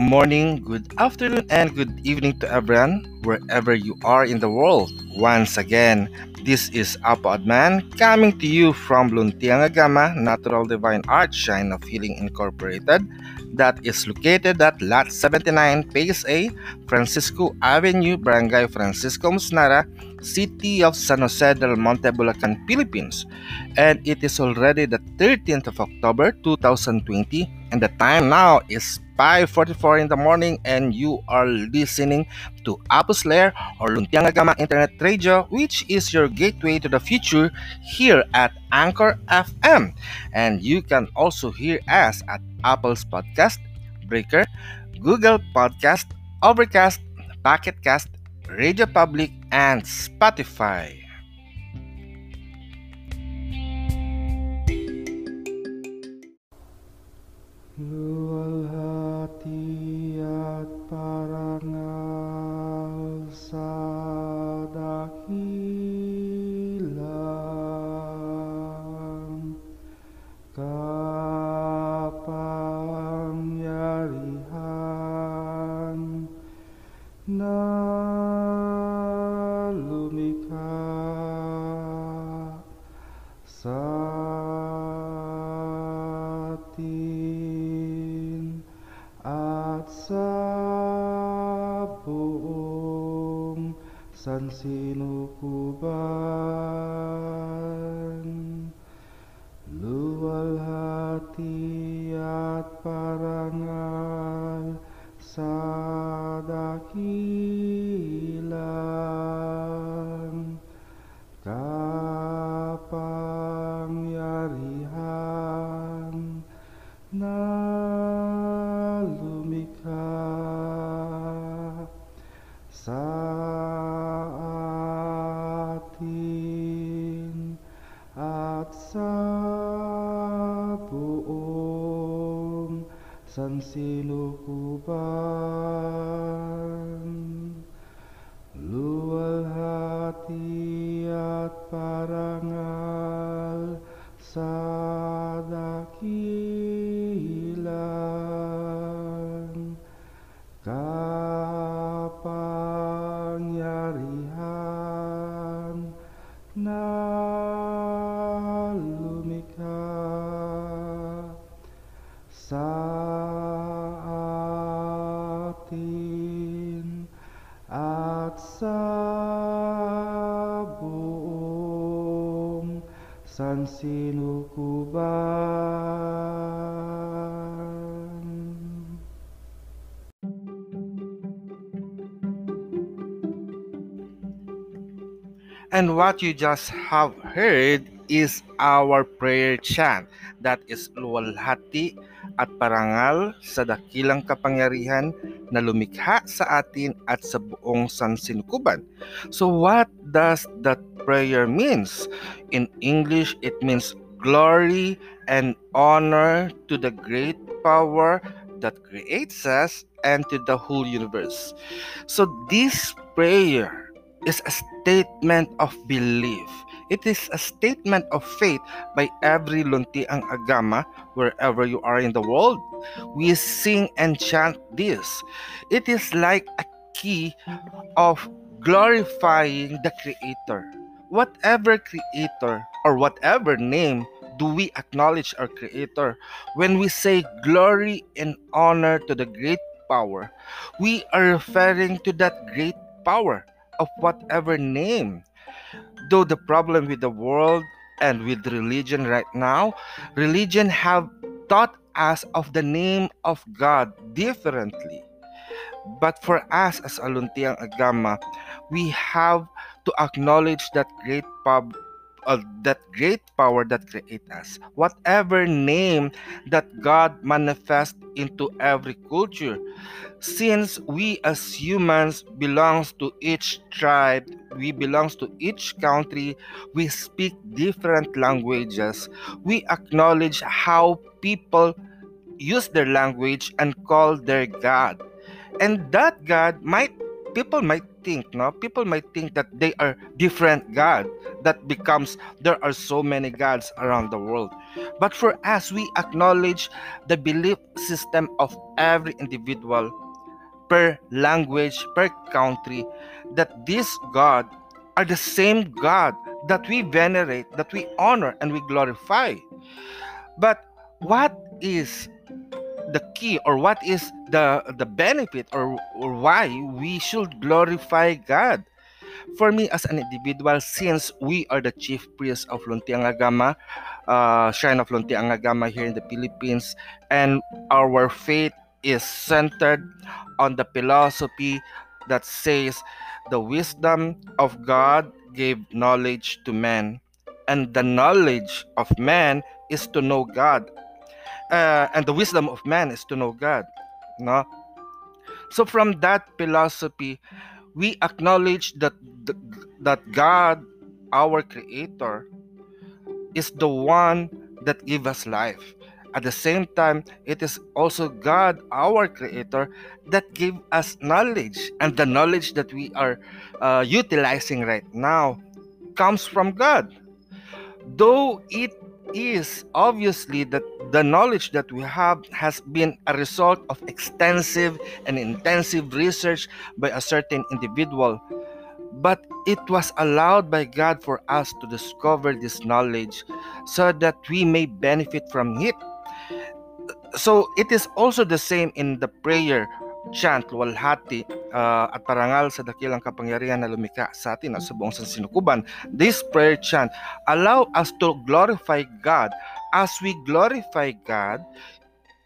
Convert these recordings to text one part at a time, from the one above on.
morning, good afternoon, and good evening to everyone, wherever you are in the world. Once again, this is Apo Adman coming to you from Luntiang Agama Natural Divine Art Shrine of Healing Incorporated that is located at Lot 79, Phase A, Francisco Avenue, Barangay Francisco Musnara, City of San Jose del Monte, Bulacan, Philippines. And it is already the 13th of October 2020 and the time now is 5.44 in the morning and you are listening to Apo's Lair or Luntiang Agama Internet Radio which is your gateway to the future here at Anchor FM. And you can also hear us at Apple's Podcast, Breaker, Google Podcast, Overcast, Pocketcast, Radio Public, and Spotify. Buong sansinukuban luwalhati at parangal sa buong sansinukuban luwalhati at parangal sa buong sansinukuban. And what you just have heard is our prayer chant. That is luwalhati at parangal sa dakilang kapangyarihan na lumikha sa atin at sa buong sansinukuban. So what does that prayer means? In English, it means glory and honor to the great power that creates us and to the whole universe. So this prayer is a statement of belief. It is a statement of faith by every Luntiang Agama wherever you are in the world. We sing and chant this. It is like a key of glorifying the Creator. Whatever Creator or whatever name do we acknowledge our Creator when we say glory and honor to the great power, we are referring to that great power of whatever name. Though the problem with the world and with religion right now, religion have taught us of the name of God differently. But for us as Aluntiang Agama, we have to acknowledge that great pub uh, that great power that create us. Whatever name that God manifests into every culture. Since we as humans belongs to each tribe, we belongs to each country, we speak different languages. We acknowledge how people use their language and call their God. And that God might people might think no? People might think that they are different god that becomes there are so many gods around the world. But for us we acknowledge the belief system of every individual per language per country that this god are the same god that we venerate that we honor and we glorify. But what is the key or what is the the benefit or, or why we should glorify God. For me as an individual, since we are the chief priest of Luntiangagama, uh, Shrine of Luntiangagama here in the Philippines, and our faith is centered on the philosophy that says the wisdom of God gave knowledge to man, and the knowledge of man is to know God uh, and the wisdom of man is to know God. No? So from that philosophy, we acknowledge that that God, our Creator, is the one that gives us life. At the same time, it is also God, our Creator, that gave us knowledge, and the knowledge that we are uh, utilizing right now comes from God. Though it is obviously that the knowledge that we have has been a result of extensive and intensive research by a certain individual. But it was allowed by God for us to discover this knowledge so that we may benefit from it. So it is also the same in the prayer chant, luwalhati, uh, at parangal sa dakilang kapangyarihan na lumika sa atin at sa buong sansinukuban. This prayer chant allow us to glorify God. As we glorify God,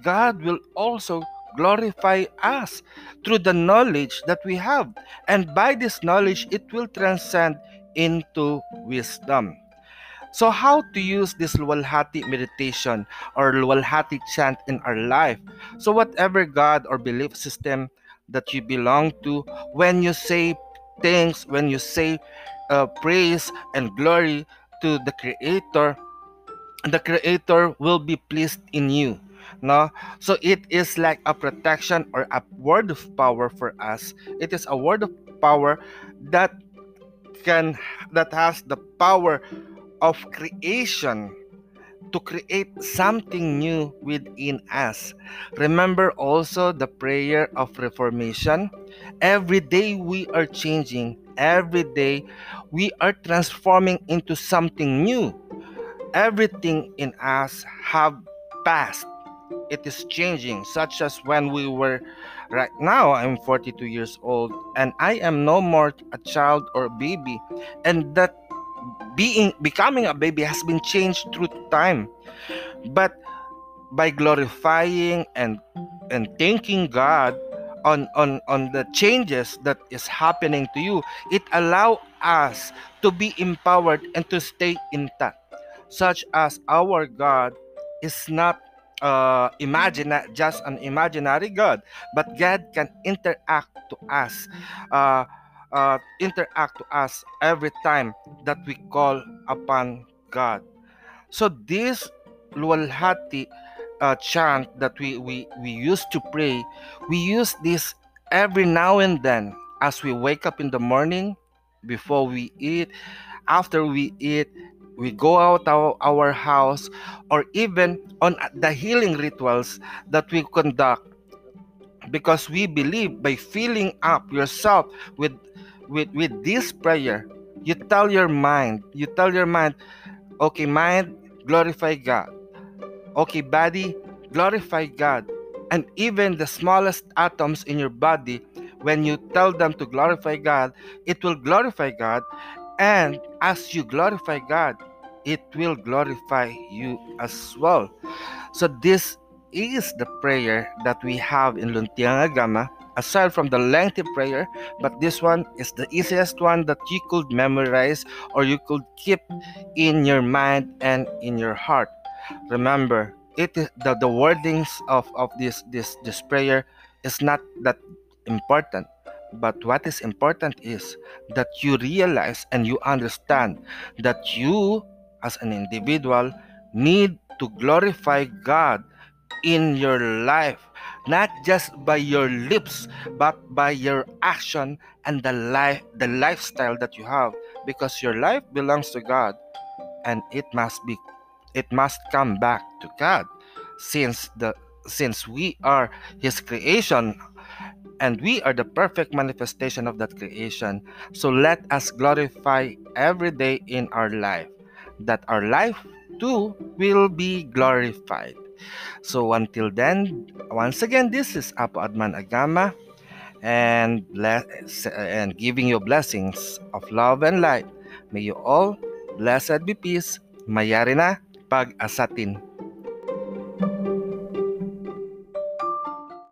God will also glorify us through the knowledge that we have. And by this knowledge, it will transcend into wisdom. So, how to use this Luwalhati meditation or Luwalhati chant in our life? So, whatever God or belief system that you belong to, when you say things, when you say uh, praise and glory to the Creator, the Creator will be pleased in you. No, so it is like a protection or a word of power for us. It is a word of power that can that has the power of creation to create something new within us. Remember also the prayer of reformation. Every day we are changing, every day we are transforming into something new. Everything in us have passed. It is changing, such as when we were right now. I'm 42 years old and I am no more a child or baby, and that being becoming a baby has been changed through time. But by glorifying and and thanking god on on on the changes that is happening to you it allow us to be empowered and to stay intact. Such as our god is not uh imagine just an imaginary god but god can interact to us uh uh, interact to us every time that we call upon God. So this luwalhati uh, chant that we, we, we used to pray, we use this every now and then as we wake up in the morning, before we eat, after we eat, we go out our, our house, or even on the healing rituals that we conduct because we believe by filling up yourself with with with this prayer you tell your mind you tell your mind okay mind glorify god. Okay body glorify god. And even the smallest atoms in your body when you tell them to glorify god it will glorify god. And as you glorify god it will glorify you as well. So this is the prayer that we have in Luntiangagama aside from the lengthy prayer, but this one is the easiest one that you could memorize or you could keep in your mind and in your heart. Remember, it is the, the wordings of, of this, this this prayer is not that important. But what is important is that you realize and you understand that you as an individual need to glorify God in your life not just by your lips but by your action and the life the lifestyle that you have because your life belongs to God and it must be it must come back to God since the since we are his creation and we are the perfect manifestation of that creation. So let us glorify every day in our life that our life too will be glorified so until then once again this is Apo Adman Agama and bless and giving you blessings of love and light. May you all blessed be peace. Mayari na pag-asatin